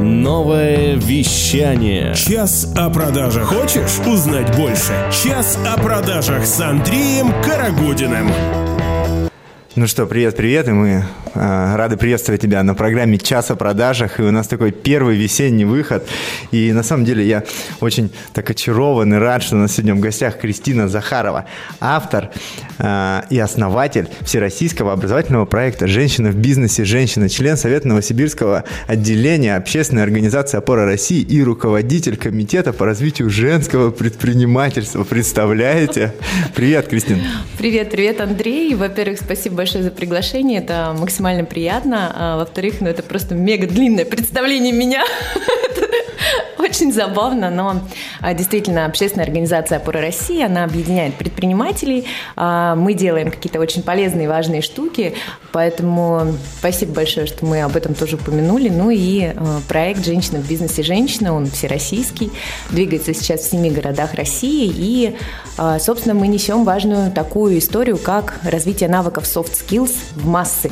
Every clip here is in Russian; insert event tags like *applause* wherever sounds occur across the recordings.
Новое вещание. Час о продажах. Хочешь узнать больше? Час о продажах с Андреем Карагодиным. Ну что, привет-привет, и мы э, рады приветствовать тебя на программе «Час о продажах», и у нас такой первый весенний выход, и на самом деле я очень так очарован и рад, что у нас сегодня в гостях Кристина Захарова, автор э, и основатель всероссийского образовательного проекта «Женщина в бизнесе», женщина, член Совета Новосибирского отделения общественной организации «Опора России» и руководитель комитета по развитию женского предпринимательства. Представляете? Привет, Кристина. Привет, привет, Андрей. Во-первых, спасибо большое за приглашение. Это максимально приятно. А, во-вторых, ну это просто мега длинное представление меня. *laughs* *laughs* Очень забавно, но а, действительно общественная организация «Опора России», она объединяет предпринимателей. А, мы делаем какие-то очень полезные важные штуки, поэтому спасибо большое, что мы об этом тоже упомянули. Ну и а, проект «Женщина в бизнесе. Женщина», он всероссийский, двигается сейчас в семи городах России, и, собственно, мы несем важную такую историю, как развитие навыков soft skills в массы.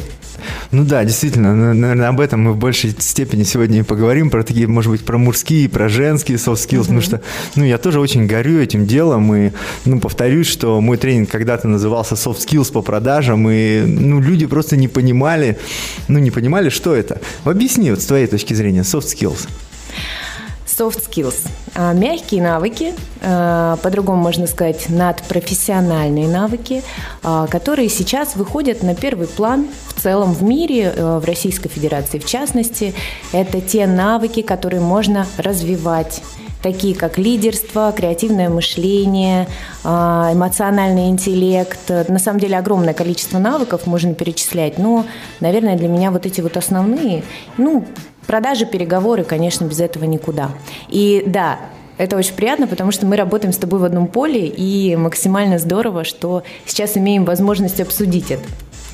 Ну да, действительно, наверное, об этом мы в большей степени сегодня и поговорим, про такие, может быть, про мужские, про женские soft skills, mm-hmm. потому что, ну, я тоже очень горю этим делом, и, ну, повторюсь, что мой тренинг когда-то назывался soft skills по продажам, и, ну, люди просто не понимали, ну, не понимали, что это. Объясни вот с твоей точки зрения soft skills soft skills. А, мягкие навыки, а, по-другому можно сказать, надпрофессиональные навыки, а, которые сейчас выходят на первый план в целом в мире, в Российской Федерации в частности. Это те навыки, которые можно развивать такие как лидерство, креативное мышление, эмоциональный интеллект. На самом деле огромное количество навыков можно перечислять, но, наверное, для меня вот эти вот основные, ну, Продажи, переговоры, конечно, без этого никуда. И да, это очень приятно, потому что мы работаем с тобой в одном поле, и максимально здорово, что сейчас имеем возможность обсудить это.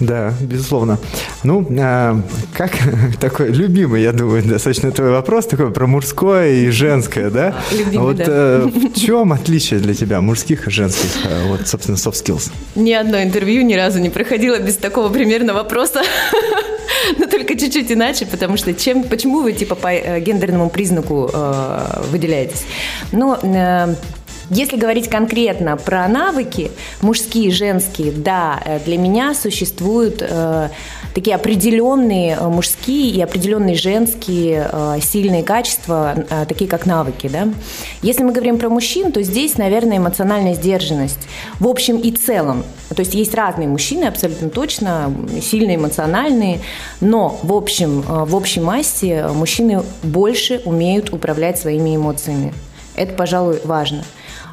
Да, безусловно. Ну, а, как *laughs* такой любимый, я думаю, достаточно твой вопрос, такой про мужское и женское, да? Любимый, вот да. А, в чем отличие для тебя мужских и женских, а, вот, собственно, soft skills? Ни одно интервью ни разу не проходило без такого примерно вопроса. *laughs* Но только чуть-чуть иначе, потому что чем, почему вы типа по э, гендерному признаку э, выделяетесь? Ну, э, если говорить конкретно про навыки, мужские, женские, да, э, для меня существуют э, такие определенные э, мужские и определенные женские э, сильные качества, э, такие как навыки. Да? Если мы говорим про мужчин, то здесь, наверное, эмоциональная сдержанность в общем и целом. То есть есть разные мужчины, абсолютно точно, сильные, эмоциональные, но в общем, э, в общей массе мужчины больше умеют управлять своими эмоциями. Это, пожалуй, важно.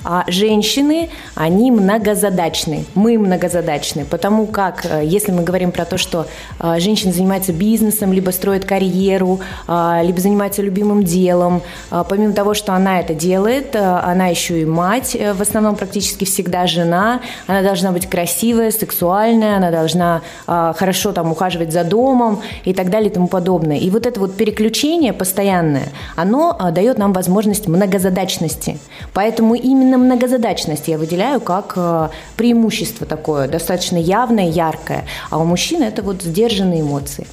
А женщины, они многозадачны. Мы многозадачны, потому как, э, если мы говорим про то, что э, женщина занимается бизнесом, либо строит карьеру, э, либо занимается любимым делом, помимо того, что она это делает, она еще и мать, в основном практически всегда жена, она должна быть красивая, сексуальная, она должна хорошо там ухаживать за домом и так далее и тому подобное. И вот это вот переключение постоянное, оно дает нам возможность многозадачности. Поэтому именно именно многозадачность я выделяю как э, преимущество такое, достаточно явное, яркое. А у мужчин это вот сдержанные эмоции.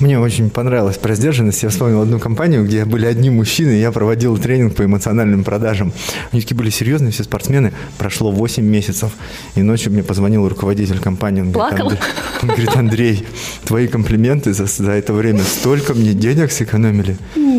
Мне очень понравилась про сдержанность. Я вспомнил одну компанию, где были одни мужчины, и я проводил тренинг по эмоциональным продажам. Они такие были серьезные, все спортсмены. Прошло 8 месяцев, и ночью мне позвонил руководитель компании. Он? Говорит, он говорит, Андрей, твои комплименты за, за это время столько мне денег сэкономили.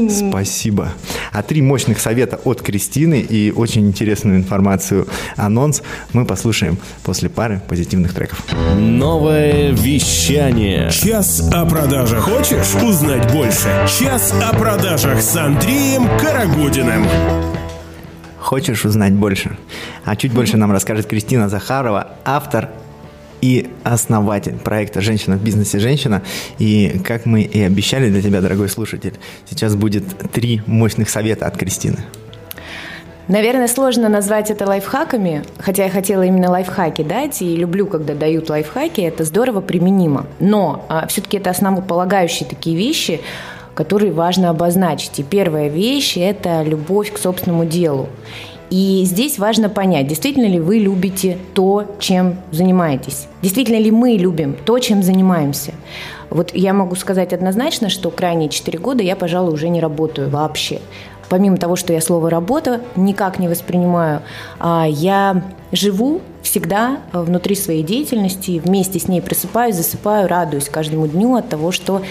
Спасибо. А три мощных совета от Кристины и очень интересную информацию, анонс мы послушаем после пары позитивных треков. Новое вещание. Час о продажах. Хочешь узнать больше? Час о продажах с Андреем Карагодиным. Хочешь узнать больше? А чуть больше нам расскажет Кристина Захарова, автор и основатель проекта «Женщина в бизнесе. Женщина». И как мы и обещали для тебя, дорогой слушатель, сейчас будет три мощных совета от Кристины. Наверное, сложно назвать это лайфхаками, хотя я хотела именно лайфхаки дать, и люблю, когда дают лайфхаки, это здорово применимо. Но а, все-таки это основополагающие такие вещи, которые важно обозначить. И первая вещь – это любовь к собственному делу. И здесь важно понять, действительно ли вы любите то, чем занимаетесь. Действительно ли мы любим то, чем занимаемся. Вот я могу сказать однозначно, что крайние 4 года я, пожалуй, уже не работаю вообще помимо того, что я слово «работа» никак не воспринимаю, а, я живу всегда внутри своей деятельности, вместе с ней просыпаюсь, засыпаю, радуюсь каждому дню от того, что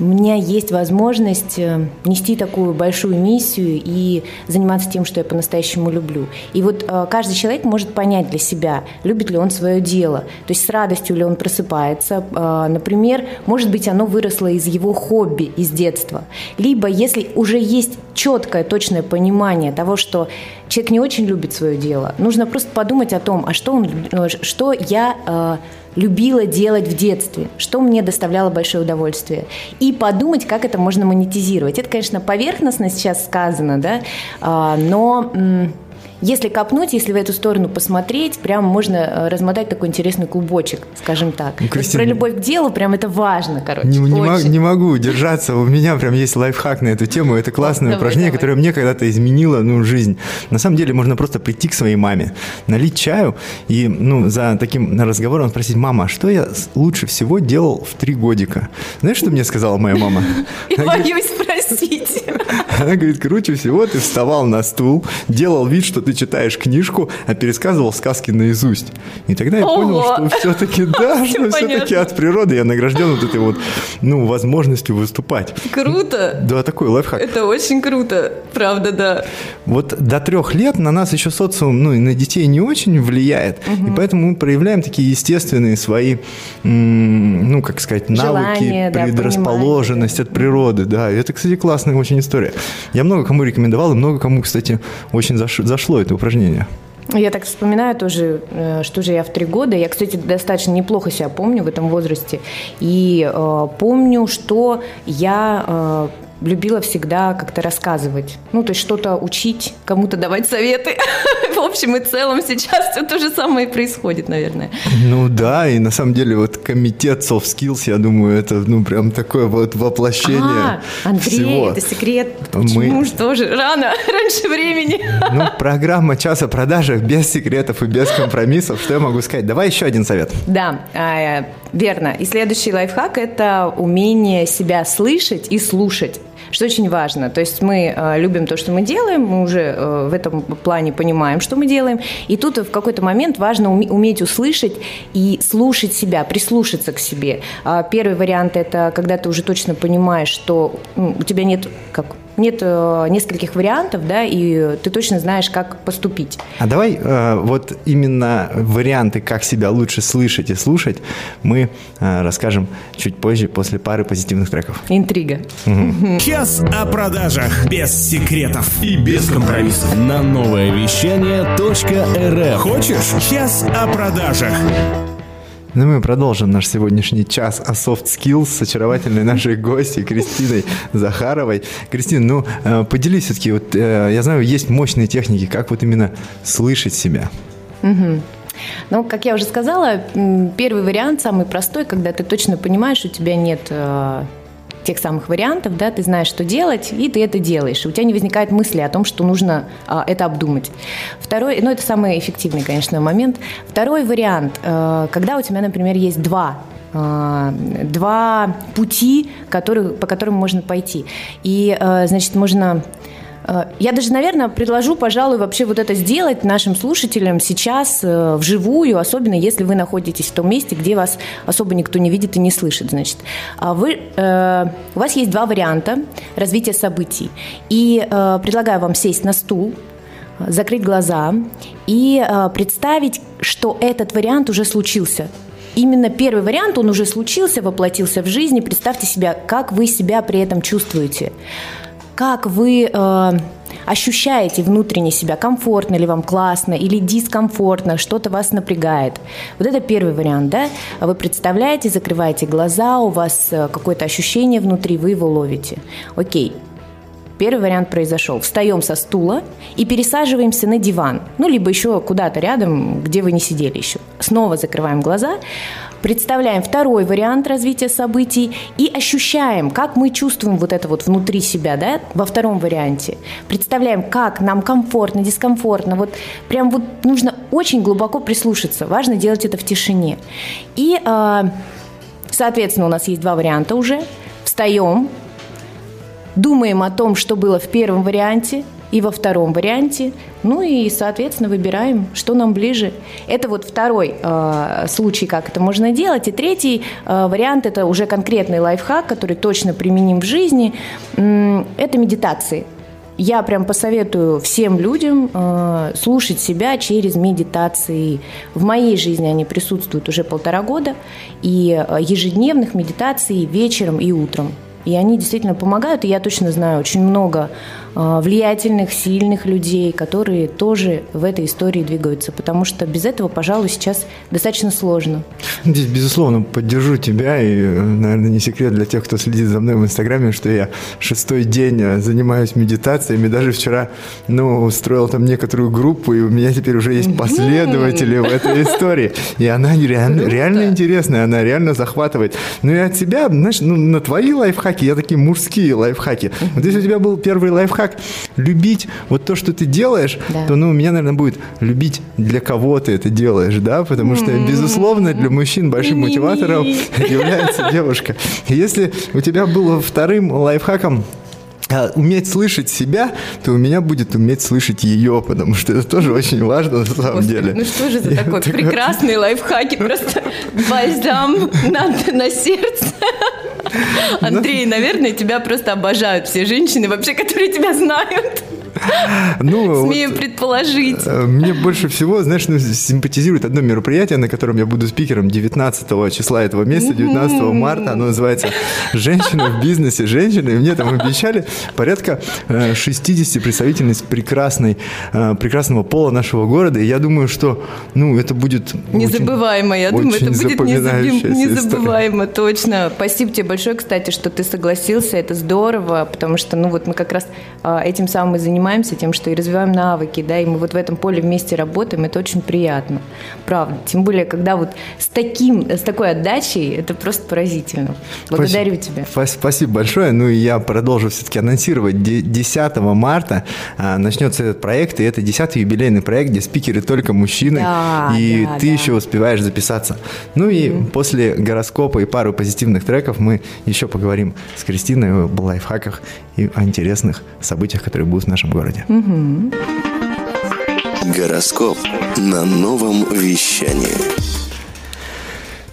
у меня есть возможность э, нести такую большую миссию и заниматься тем, что я по-настоящему люблю. И вот э, каждый человек может понять для себя, любит ли он свое дело, то есть с радостью ли он просыпается. Э, например, может быть, оно выросло из его хобби, из детства. Либо, если уже есть четкое, точное понимание того, что человек не очень любит свое дело, нужно просто подумать о том, а что, он, что я любила делать в детстве, что мне доставляло большое удовольствие. И подумать, как это можно монетизировать. Это, конечно, поверхностно сейчас сказано, да, а, но если копнуть, если в эту сторону посмотреть, прям можно э, размотать такой интересный клубочек, скажем так. Ну, Кристина, про любовь к делу прям это важно, короче. Не, не, мог, не могу удержаться. У меня прям есть лайфхак на эту тему. Это классное давай, упражнение, давай. которое мне когда-то изменило ну, жизнь. На самом деле можно просто прийти к своей маме, налить чаю и ну, за таким разговором спросить, мама, а что я лучше всего делал в три годика? Знаешь, что мне сказала моя мама? *laughs* Боюсь спросить. Она говорит, круче всего ты вставал на стул, делал вид, что ты читаешь книжку, а пересказывал сказки наизусть. И тогда я Ого. понял, что все-таки, да, *laughs* что все-таки от природы я награжден вот этой вот, ну, возможностью выступать. Круто. Да, такой лайфхак. Это очень круто, правда, да. Вот до трех лет на нас еще социум, ну, и на детей не очень влияет, угу. и поэтому мы проявляем такие естественные свои, ну, как сказать, навыки, Желание, предрасположенность да, от природы, да. И это, кстати, классная очень история. Я много кому рекомендовал, и много кому, кстати, очень зашло это упражнение? Я так вспоминаю тоже, э, что же я в три года. Я, кстати, достаточно неплохо себя помню в этом возрасте. И э, помню, что я э, любила всегда как-то рассказывать. Ну, то есть что-то учить, кому-то давать советы. *laughs* В общем и целом сейчас все то же самое и происходит, наверное. Ну да, и на самом деле вот комитет soft skills, я думаю, это ну прям такое вот воплощение а, Андрей, всего. это секрет. Почему Мы... что же? Рано, *laughs* раньше времени. Ну, программа «Час о продажах» без секретов и без компромиссов. Что я могу сказать? Давай еще один совет. Да, а, верно. И следующий лайфхак – это умение себя слышать и слушать что очень важно. То есть мы э, любим то, что мы делаем, мы уже э, в этом плане понимаем, что мы делаем, и тут в какой-то момент важно уметь услышать и слушать себя, прислушаться к себе. А первый вариант – это когда ты уже точно понимаешь, что у тебя нет как нет э, нескольких вариантов, да, и ты точно знаешь, как поступить. А давай э, вот именно варианты, как себя лучше слышать и слушать, мы э, расскажем чуть позже, после пары позитивных треков. Интрига. Угу. Час о продажах без секретов и без компромиссов. На новое вещание .рф. Хочешь? Час о продажах. Ну, мы продолжим наш сегодняшний час о soft skills с очаровательной нашей гостьей Кристиной Захаровой. Кристина, ну, э, поделись все-таки, вот, э, я знаю, есть мощные техники, как вот именно слышать себя. Угу. Ну, как я уже сказала, первый вариант самый простой, когда ты точно понимаешь, у тебя нет э, тех самых вариантов, да, ты знаешь, что делать, и ты это делаешь. У тебя не возникает мысли о том, что нужно а, это обдумать. Второй, ну, это самый эффективный, конечно, момент. Второй вариант, э, когда у тебя, например, есть два э, два пути, которые, по которым можно пойти. И, э, значит, можно я даже, наверное, предложу, пожалуй, вообще вот это сделать нашим слушателям сейчас э, вживую, особенно если вы находитесь в том месте, где вас особо никто не видит и не слышит. Значит, а вы, э, у вас есть два варианта развития событий. И предлагаю вам сесть на стул, закрыть глаза и представить, что этот вариант уже случился. Именно первый вариант, он уже случился, воплотился в жизни. Представьте себя, как вы себя при этом чувствуете как вы э, ощущаете внутренне себя, комфортно ли вам, классно или дискомфортно, что-то вас напрягает. Вот это первый вариант, да? Вы представляете, закрываете глаза, у вас э, какое-то ощущение внутри, вы его ловите. Окей, Первый вариант произошел. Встаем со стула и пересаживаемся на диван. Ну, либо еще куда-то рядом, где вы не сидели еще. Снова закрываем глаза. Представляем второй вариант развития событий и ощущаем, как мы чувствуем вот это вот внутри себя, да, во втором варианте. Представляем, как нам комфортно, дискомфортно. Вот прям вот нужно очень глубоко прислушаться. Важно делать это в тишине. И, э, соответственно, у нас есть два варианта уже. Встаем, думаем о том, что было в первом варианте – и во втором варианте. Ну и, соответственно, выбираем, что нам ближе. Это вот второй э, случай, как это можно делать. И третий э, вариант – это уже конкретный лайфхак, который точно применим в жизни. Это медитации. Я прям посоветую всем людям э, слушать себя через медитации. В моей жизни они присутствуют уже полтора года, и э, ежедневных медитаций вечером и утром. И они действительно помогают, и я точно знаю очень много влиятельных, сильных людей, которые тоже в этой истории двигаются, потому что без этого, пожалуй, сейчас достаточно сложно. Здесь, безусловно, поддержу тебя, и, наверное, не секрет для тех, кто следит за мной в Инстаграме, что я шестой день э, занимаюсь медитациями, даже вчера, ну, устроил там некоторую группу, и у меня теперь уже есть последователи в этой истории, и она реально, реально интересная, она реально захватывает. Ну и от тебя, знаешь, ну, на твои лайфхаки, я такие мужские лайфхаки. Вот если у тебя был первый лайфхак, как любить вот то, что ты делаешь, да. то, ну, у меня, наверное, будет любить, для кого ты это делаешь, да, потому что, безусловно, для мужчин большим мотиватором *laughs* является девушка. Если у тебя было вторым лайфхаком уметь слышать себя, то у меня будет уметь слышать ее, потому что это тоже очень важно на самом Господи, деле. Ну что же за такой прекрасный лайфхаки, просто бальзам на, на сердце. Андрей, наверное, тебя просто обожают все женщины вообще, которые тебя знают. *laughs* Ну, Смею вот, предположить. Э, мне больше всего, знаешь, ну, симпатизирует одно мероприятие, на котором я буду спикером 19 числа этого месяца, 19 марта. Оно называется «Женщина в бизнесе». Женщины, и мне там обещали порядка 60 э, представительниц прекрасной, э, прекрасного пола нашего города. И я думаю, что ну, это будет Незабываемо, очень, я думаю, это будет незабим, незабываемо, точно. Спасибо тебе большое, кстати, что ты согласился. Это здорово, потому что ну, вот мы как раз этим самым и занимаемся занимаемся тем, что и развиваем навыки, да, и мы вот в этом поле вместе работаем, это очень приятно, правда. Тем более, когда вот с таким, с такой отдачей, это просто поразительно. Благодарю спасибо, тебя. Спасибо большое. Ну и я продолжу все-таки анонсировать. 10 марта а, начнется этот проект, и это 10-й юбилейный проект, где спикеры только мужчины, да, и да, ты да. еще успеваешь записаться. Ну и mm-hmm. после гороскопа и пары позитивных треков мы еще поговорим с Кристиной об лайфхаках и о интересных событиях, которые будут в нашем городе. Угу. Гороскоп на новом вещании.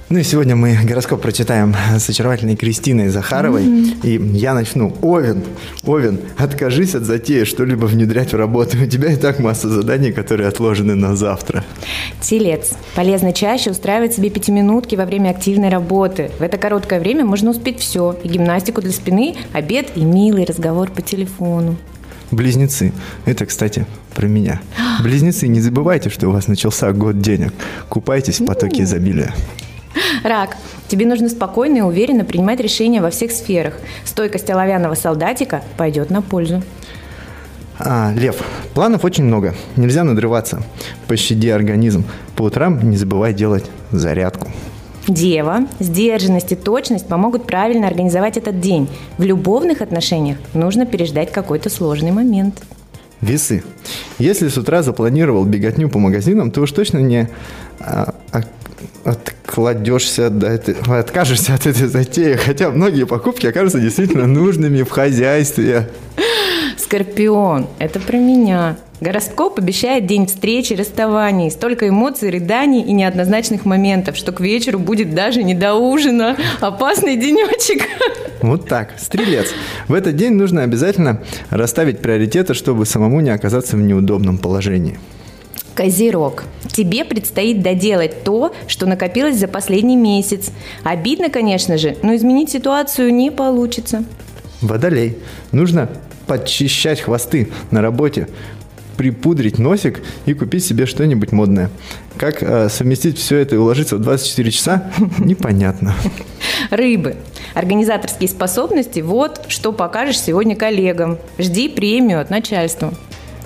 Ну и сегодня мы гороскоп прочитаем с очаровательной Кристиной Захаровой. Mm-hmm. И я начну. Овен, Овен, откажись от затеи что-либо внедрять в работу. У тебя и так масса заданий, которые отложены на завтра. Телец. Полезно чаще устраивать себе пятиминутки во время активной работы. В это короткое время можно успеть все. И гимнастику для спины, обед и милый разговор по телефону. Близнецы. Это, кстати, про меня. Близнецы, не забывайте, что у вас начался год денег. Купайтесь в потоке изобилия. Рак. Тебе нужно спокойно и уверенно принимать решения во всех сферах. Стойкость оловянного солдатика пойдет на пользу. А, лев. Планов очень много. Нельзя надрываться. Пощади организм. По утрам не забывай делать зарядку. Дева, сдержанность и точность помогут правильно организовать этот день. В любовных отношениях нужно переждать какой-то сложный момент. Весы. Если с утра запланировал беготню по магазинам, то уж точно не а, а, откладешься, да, ты, откажешься от этой затеи, хотя многие покупки окажутся действительно нужными в хозяйстве. Скорпион, это про меня. Гороскоп обещает день встречи, расставаний, столько эмоций, рыданий и неоднозначных моментов, что к вечеру будет даже не до ужина. Опасный денечек. Вот так. Стрелец. В этот день нужно обязательно расставить приоритеты, чтобы самому не оказаться в неудобном положении. Козерог. Тебе предстоит доделать то, что накопилось за последний месяц. Обидно, конечно же, но изменить ситуацию не получится. Водолей. Нужно подчищать хвосты на работе, припудрить носик и купить себе что-нибудь модное. Как э, совместить все это и уложиться в 24 часа, *laughs* непонятно. Рыбы. Организаторские способности – вот что покажешь сегодня коллегам. Жди премию от начальства.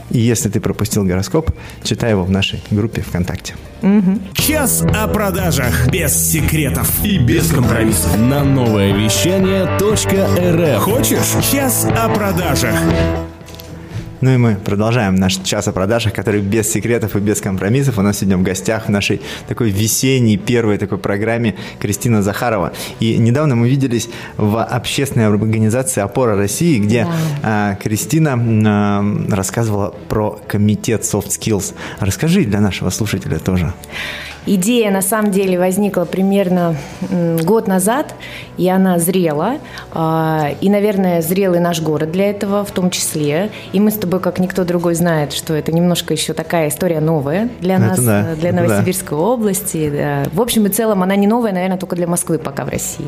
И если ты пропустил гороскоп, читай его в нашей группе ВКонтакте. Час о продажах без секретов и без компромиссов. На новое вещание .рф. Хочешь? Час о продажах. Ну и мы продолжаем наш час о продажах, который без секретов и без компромиссов. У нас сегодня в гостях в нашей такой весенней первой такой программе Кристина Захарова. И недавно мы виделись в общественной организации «Опора России», где а, Кристина а, рассказывала про комитет Soft Skills. Расскажи для нашего слушателя тоже. Идея на самом деле возникла примерно год назад, и она зрела. А, и, наверное, зрелый наш город для этого в том числе. И мы с тобой, как никто другой, знает, что это немножко еще такая история новая для нас, да, для Новосибирской да. области. Да. В общем и целом, она не новая, наверное, только для Москвы пока в России.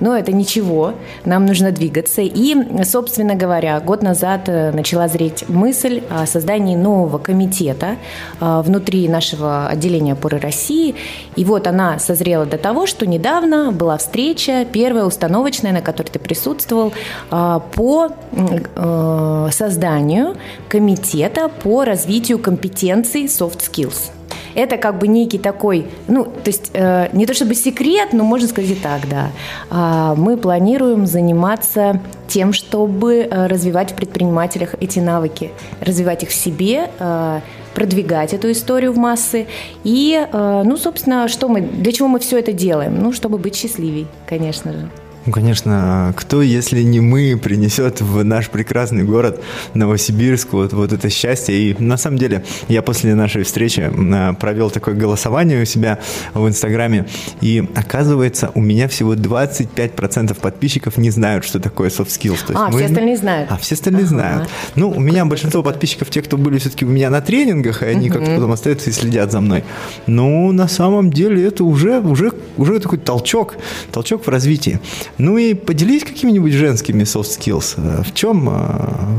Но это ничего, нам нужно двигаться. И, собственно говоря, год назад э, начала зреть мысль о создании нового комитета а, внутри нашего отделения опоры России России. И вот она созрела до того, что недавно была встреча, первая установочная, на которой ты присутствовал, а, по э, созданию комитета по развитию компетенций soft skills. Это как бы некий такой, ну, то есть э, не то чтобы секрет, но можно сказать и так, да. А, мы планируем заниматься тем, чтобы э, развивать в предпринимателях эти навыки, развивать их в себе, э, продвигать эту историю в массы. И, э, ну, собственно, что мы, для чего мы все это делаем? Ну, чтобы быть счастливей, конечно же. Ну, конечно, кто, если не мы, принесет в наш прекрасный город Новосибирск вот, вот это счастье. И на самом деле я после нашей встречи а, провел такое голосование у себя в Инстаграме, и оказывается, у меня всего 25% подписчиков не знают, что такое soft skills. То есть а, мы... все остальные знают. А, все остальные ага. знают. Ну, у меня большинство подписчиков, те, кто были все-таки у меня на тренингах, и они угу. как-то потом остаются и следят за мной. Ну, на самом деле это уже, уже, уже такой толчок, толчок в развитии. Ну и поделись какими-нибудь женскими soft skills. В чем, э,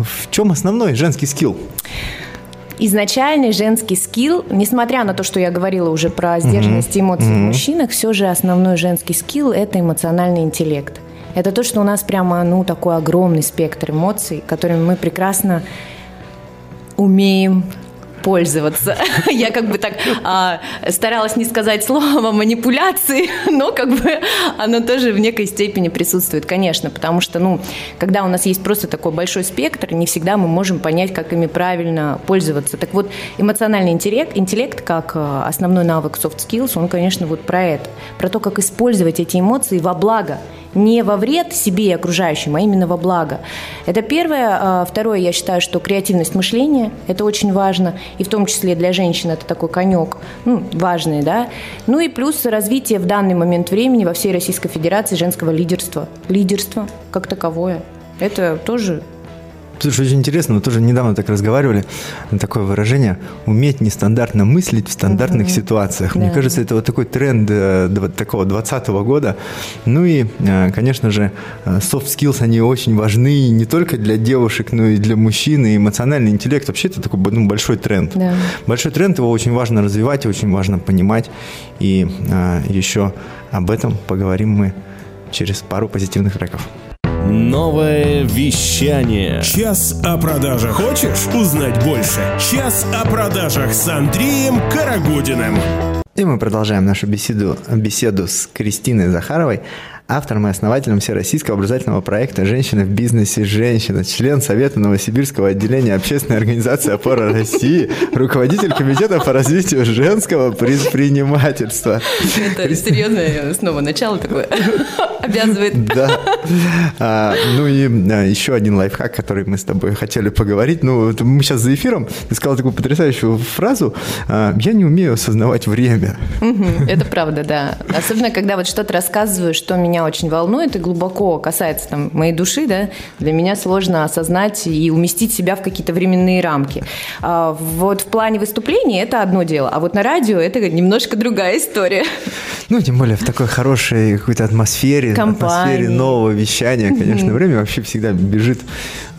в чем основной женский скилл? изначальный женский скилл, несмотря на то, что я говорила уже про сдержанность mm-hmm. эмоций mm-hmm. в мужчинах, все же основной женский скилл – это эмоциональный интеллект. Это то, что у нас прямо, ну, такой огромный спектр эмоций, которыми мы прекрасно умеем пользоваться. *laughs* Я как бы так а, старалась не сказать слово манипуляции, *laughs* но как бы оно тоже в некой степени присутствует, конечно, потому что, ну, когда у нас есть просто такой большой спектр, не всегда мы можем понять, как ими правильно пользоваться. Так вот, эмоциональный интеллект, интеллект как а, основной навык soft skills, он, конечно, вот про это, про то, как использовать эти эмоции во благо не во вред себе и окружающим, а именно во благо. Это первое. А, второе, я считаю, что креативность мышления – это очень важно, и в том числе для женщин это такой конек, ну, важный, да. Ну и плюс развитие в данный момент времени во всей Российской Федерации женского лидерства. Лидерство как таковое. Это тоже Слушай, очень интересно, мы тоже недавно так разговаривали, такое выражение «уметь нестандартно мыслить в стандартных mm-hmm. ситуациях». Да. Мне кажется, это вот такой тренд э, такого 20 года. Ну и, э, конечно же, э, soft skills, они очень важны не только для девушек, но и для мужчин, и эмоциональный интеллект. Вообще это такой ну, большой тренд. Да. Большой тренд, его очень важно развивать, очень важно понимать. И еще об этом поговорим мы через пару позитивных треков. Новое вещание. Час о продажах. Хочешь узнать больше? Час о продажах с Андреем Карагодиным. И мы продолжаем нашу беседу, беседу с Кристиной Захаровой автором и основателем Всероссийского образовательного проекта «Женщины в бизнесе. Женщина», член Совета Новосибирского отделения общественной организации «Опора России», руководитель Комитета по развитию женского предпринимательства. Это серьезное снова начало такое *laughs* обязывает. Да. А, ну и а, еще один лайфхак, который мы с тобой хотели поговорить. Ну, мы сейчас за эфиром, ты сказал такую потрясающую фразу а, «Я не умею осознавать время». Это правда, да. Особенно, когда вот что-то рассказываю, что меня меня очень волнует и глубоко касается там, моей души, да, для меня сложно осознать и уместить себя в какие-то временные рамки. А вот в плане выступления это одно дело, а вот на радио это немножко другая история. Ну, тем более в такой хорошей какой-то атмосфере, Компании. атмосфере нового вещания, конечно, время вообще всегда бежит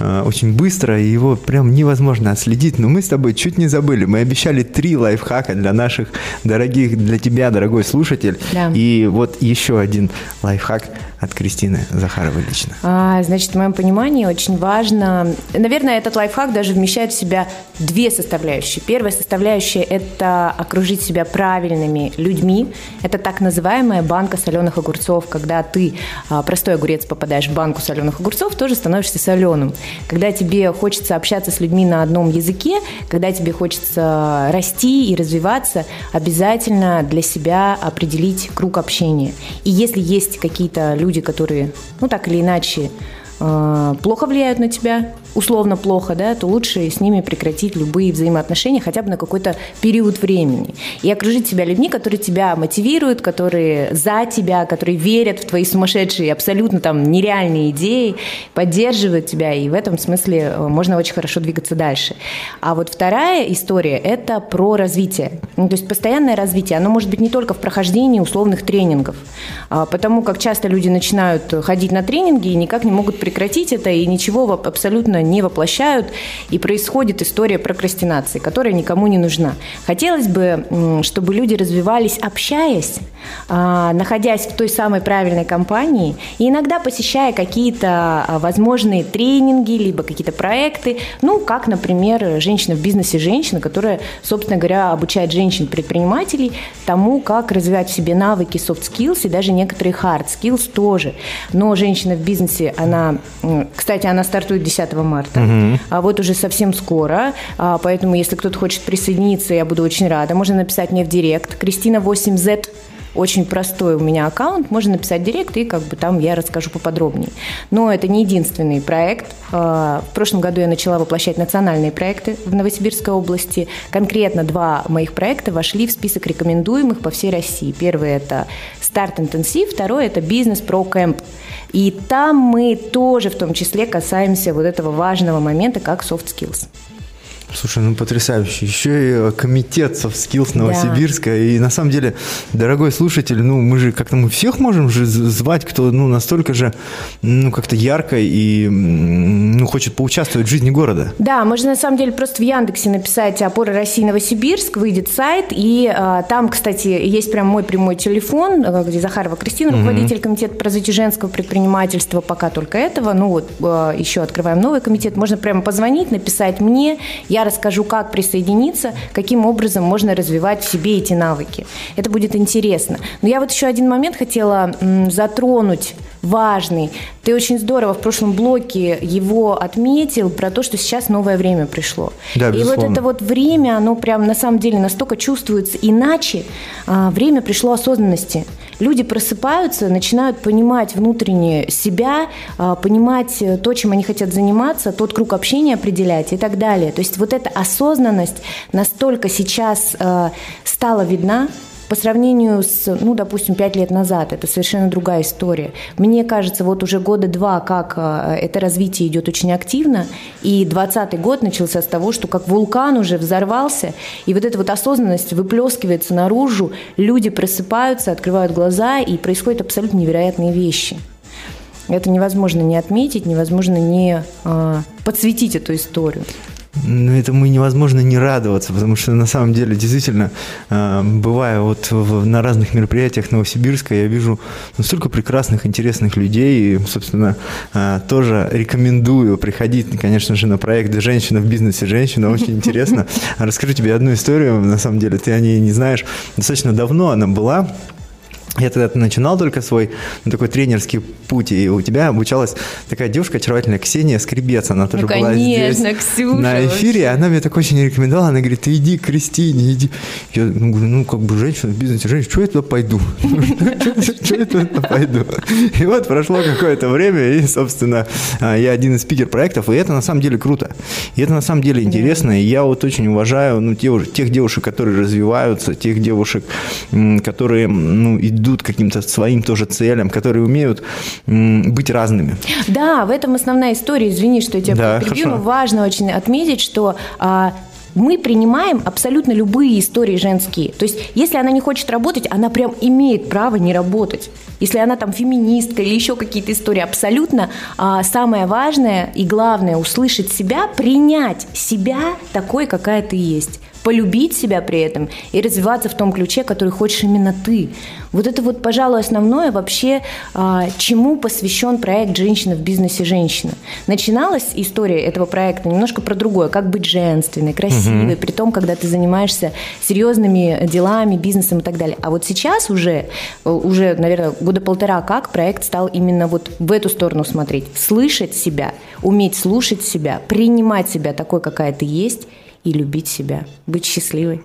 э, очень быстро, и его прям невозможно отследить. Но мы с тобой чуть не забыли. Мы обещали три лайфхака для наших дорогих, для тебя, дорогой слушатель. Да. И вот еще один лайфхак лайфхак от Кристины Захаровой лично? А, значит, в моем понимании очень важно... Наверное, этот лайфхак даже вмещает в себя две составляющие. Первая составляющая – это окружить себя правильными людьми. Это так называемая банка соленых огурцов. Когда ты, а, простой огурец, попадаешь в банку соленых огурцов, тоже становишься соленым. Когда тебе хочется общаться с людьми на одном языке, когда тебе хочется расти и развиваться, обязательно для себя определить круг общения. И если есть какие-то люди, которые, ну так или иначе, э, плохо влияют на тебя, условно плохо, да, то лучше с ними прекратить любые взаимоотношения хотя бы на какой-то период времени. И окружить себя людьми, которые тебя мотивируют, которые за тебя, которые верят в твои сумасшедшие, абсолютно там нереальные идеи, поддерживают тебя, и в этом смысле э, можно очень хорошо двигаться дальше. А вот вторая история – это про развитие. Ну, то есть постоянное развитие, оно может быть не только в прохождении условных тренингов, а потому как часто люди начинают ходить на тренинги и никак не могут прекратить это, и ничего абсолютно не воплощают, и происходит история прокрастинации, которая никому не нужна. Хотелось бы, чтобы люди развивались, общаясь, а, находясь в той самой правильной компании и иногда посещая какие-то а, возможные тренинги, либо какие-то проекты, ну, как, например, «Женщина в бизнесе. Женщина», которая, собственно говоря, обучает женщин-предпринимателей тому, как развивать в себе навыки soft skills и даже некоторые hard skills тоже. Но «Женщина в бизнесе», она, кстати, она стартует 10 марта, марта. Угу. А вот уже совсем скоро. А, поэтому, если кто-то хочет присоединиться, я буду очень рада. Можно написать мне в директ. Кристина 8Z очень простой у меня аккаунт, можно написать директ, и как бы там я расскажу поподробнее. Но это не единственный проект. А, в прошлом году я начала воплощать национальные проекты в Новосибирской области. Конкретно два моих проекта вошли в список рекомендуемых по всей России. Первый – это «Старт интенсив», второй – это «Бизнес Про Кэмп». И там мы тоже в том числе касаемся вот этого важного момента, как soft skills. Слушай, ну потрясающе. Еще и э, комитет Skills Новосибирска. Да. И на самом деле, дорогой слушатель, ну мы же как-то мы всех можем же звать, кто ну настолько же ну как-то ярко и ну хочет поучаствовать в жизни города. Да, можно на самом деле просто в Яндексе написать «Опора России Новосибирск», выйдет сайт, и а, там, кстати, есть прям мой прямой телефон, э, где Захарова Кристина, руководитель угу. комитета по развитию женского предпринимательства, пока только этого. Ну вот а, еще открываем новый комитет. Можно прямо позвонить, написать мне, я расскажу, как присоединиться, каким образом можно развивать в себе эти навыки. Это будет интересно. Но я вот еще один момент хотела затронуть важный. Ты очень здорово в прошлом блоке его отметил про то, что сейчас новое время пришло. Да, И вот это вот время, оно прям на самом деле настолько чувствуется иначе. А, время пришло осознанности люди просыпаются, начинают понимать внутренне себя, а, понимать э, то, чем они хотят заниматься, тот круг общения определять и так далее. То есть вот эта осознанность настолько сейчас э, стала видна, по сравнению с, ну, допустим, пять лет назад, это совершенно другая история. Мне кажется, вот уже года два, как э, это развитие идет очень активно, и двадцатый год начался с того, что как вулкан уже взорвался, и вот эта вот осознанность выплескивается наружу, люди просыпаются, открывают глаза, и происходят абсолютно невероятные вещи. Это невозможно не отметить, невозможно не э, подсветить эту историю. Ну, этому невозможно не радоваться, потому что на самом деле действительно, а, бывая вот на разных мероприятиях Новосибирска, я вижу ну, столько прекрасных, интересных людей, и, собственно, а, тоже рекомендую приходить, конечно же, на проект «Женщина в бизнесе. Женщина». Очень *laughs* интересно. Расскажу тебе одну историю, на самом деле, ты о ней не знаешь. Достаточно давно она была, я тогда начинал только свой ну, такой тренерский путь, и у тебя обучалась такая девушка очаровательная, Ксения Скребец, она тоже ну, была конечно, здесь Ксюша, на эфире, вообще. она мне так очень рекомендовала, она говорит, ты иди к Кристине, иди. Я ну, говорю, ну, как бы женщина в бизнесе, женщина, что я туда пойду? *laughs* Что я туда пойду? И вот прошло какое-то время, и, собственно, а, я один из спикер-проектов, и это на самом деле круто. И это на самом деле интересно, и я вот очень уважаю ну, тех девушек, которые развиваются, тех девушек, которые ну, идут идут к каким-то своим тоже целям, которые умеют быть разными. Да, в этом основная история. Извини, что я тебя да, перебью, но важно очень отметить, что а, мы принимаем абсолютно любые истории женские. То есть, если она не хочет работать, она прям имеет право не работать. Если она там феминистка или еще какие-то истории, абсолютно а, самое важное и главное услышать себя, принять себя такой, какая ты есть полюбить себя при этом и развиваться в том ключе, который хочешь именно ты. Вот это вот, пожалуй, основное вообще, а, чему посвящен проект «Женщина в бизнесе. Женщина». Начиналась история этого проекта немножко про другое, как быть женственной, красивой, угу. при том, когда ты занимаешься серьезными делами, бизнесом и так далее. А вот сейчас уже, уже, наверное, года полтора как проект стал именно вот в эту сторону смотреть. Слышать себя, уметь слушать себя, принимать себя такой, какая ты есть, и любить себя, быть счастливой.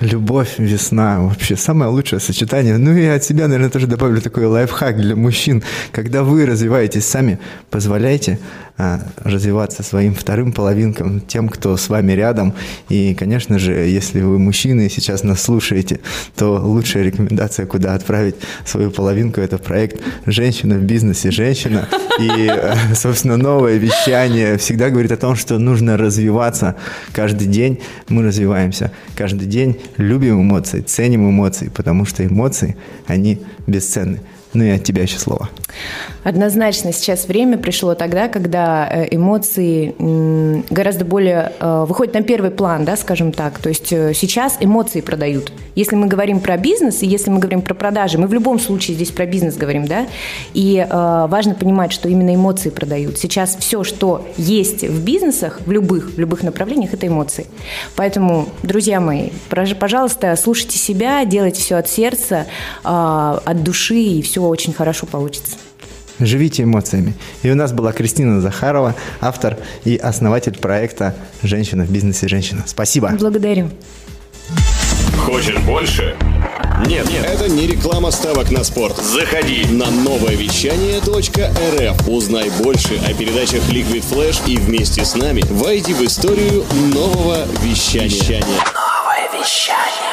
Любовь, весна, вообще самое лучшее сочетание. Ну и от себя, наверное, тоже добавлю такой лайфхак для мужчин. Когда вы развиваетесь сами, позволяйте а, развиваться своим вторым половинкам, тем, кто с вами рядом. И, конечно же, если вы мужчины и сейчас нас слушаете, то лучшая рекомендация, куда отправить свою половинку, это проект «Женщина в бизнесе. Женщина». И, собственно, новое вещание всегда говорит о том, что нужно развиваться. Каждый день мы развиваемся. Каждый день любим эмоции, ценим эмоции, потому что эмоции, они бесценны. Ну и от тебя еще слово. Однозначно сейчас время пришло тогда, когда э, эмоции гораздо более э, выходят на первый план, да, скажем так. То есть э, сейчас эмоции продают. Если мы говорим про бизнес и если мы говорим про продажи, мы в любом случае здесь про бизнес говорим, да. И важно понимать, что именно эмоции продают. Сейчас все, что есть в бизнесах, в любых, в любых направлениях, это эмоции. Поэтому, друзья мои, пожалуйста, слушайте себя, делайте все от сердца, от души, и все очень хорошо получится. Живите эмоциями. И у нас была Кристина Захарова, автор и основатель проекта «Женщина в бизнесе. Женщина». Спасибо. Благодарю. Хочешь больше? Нет, нет, это не реклама ставок на спорт. Заходи на новое вещание .рф. Узнай больше о передачах Liquid Flash и вместе с нами войди в историю нового вещания. Новое вещание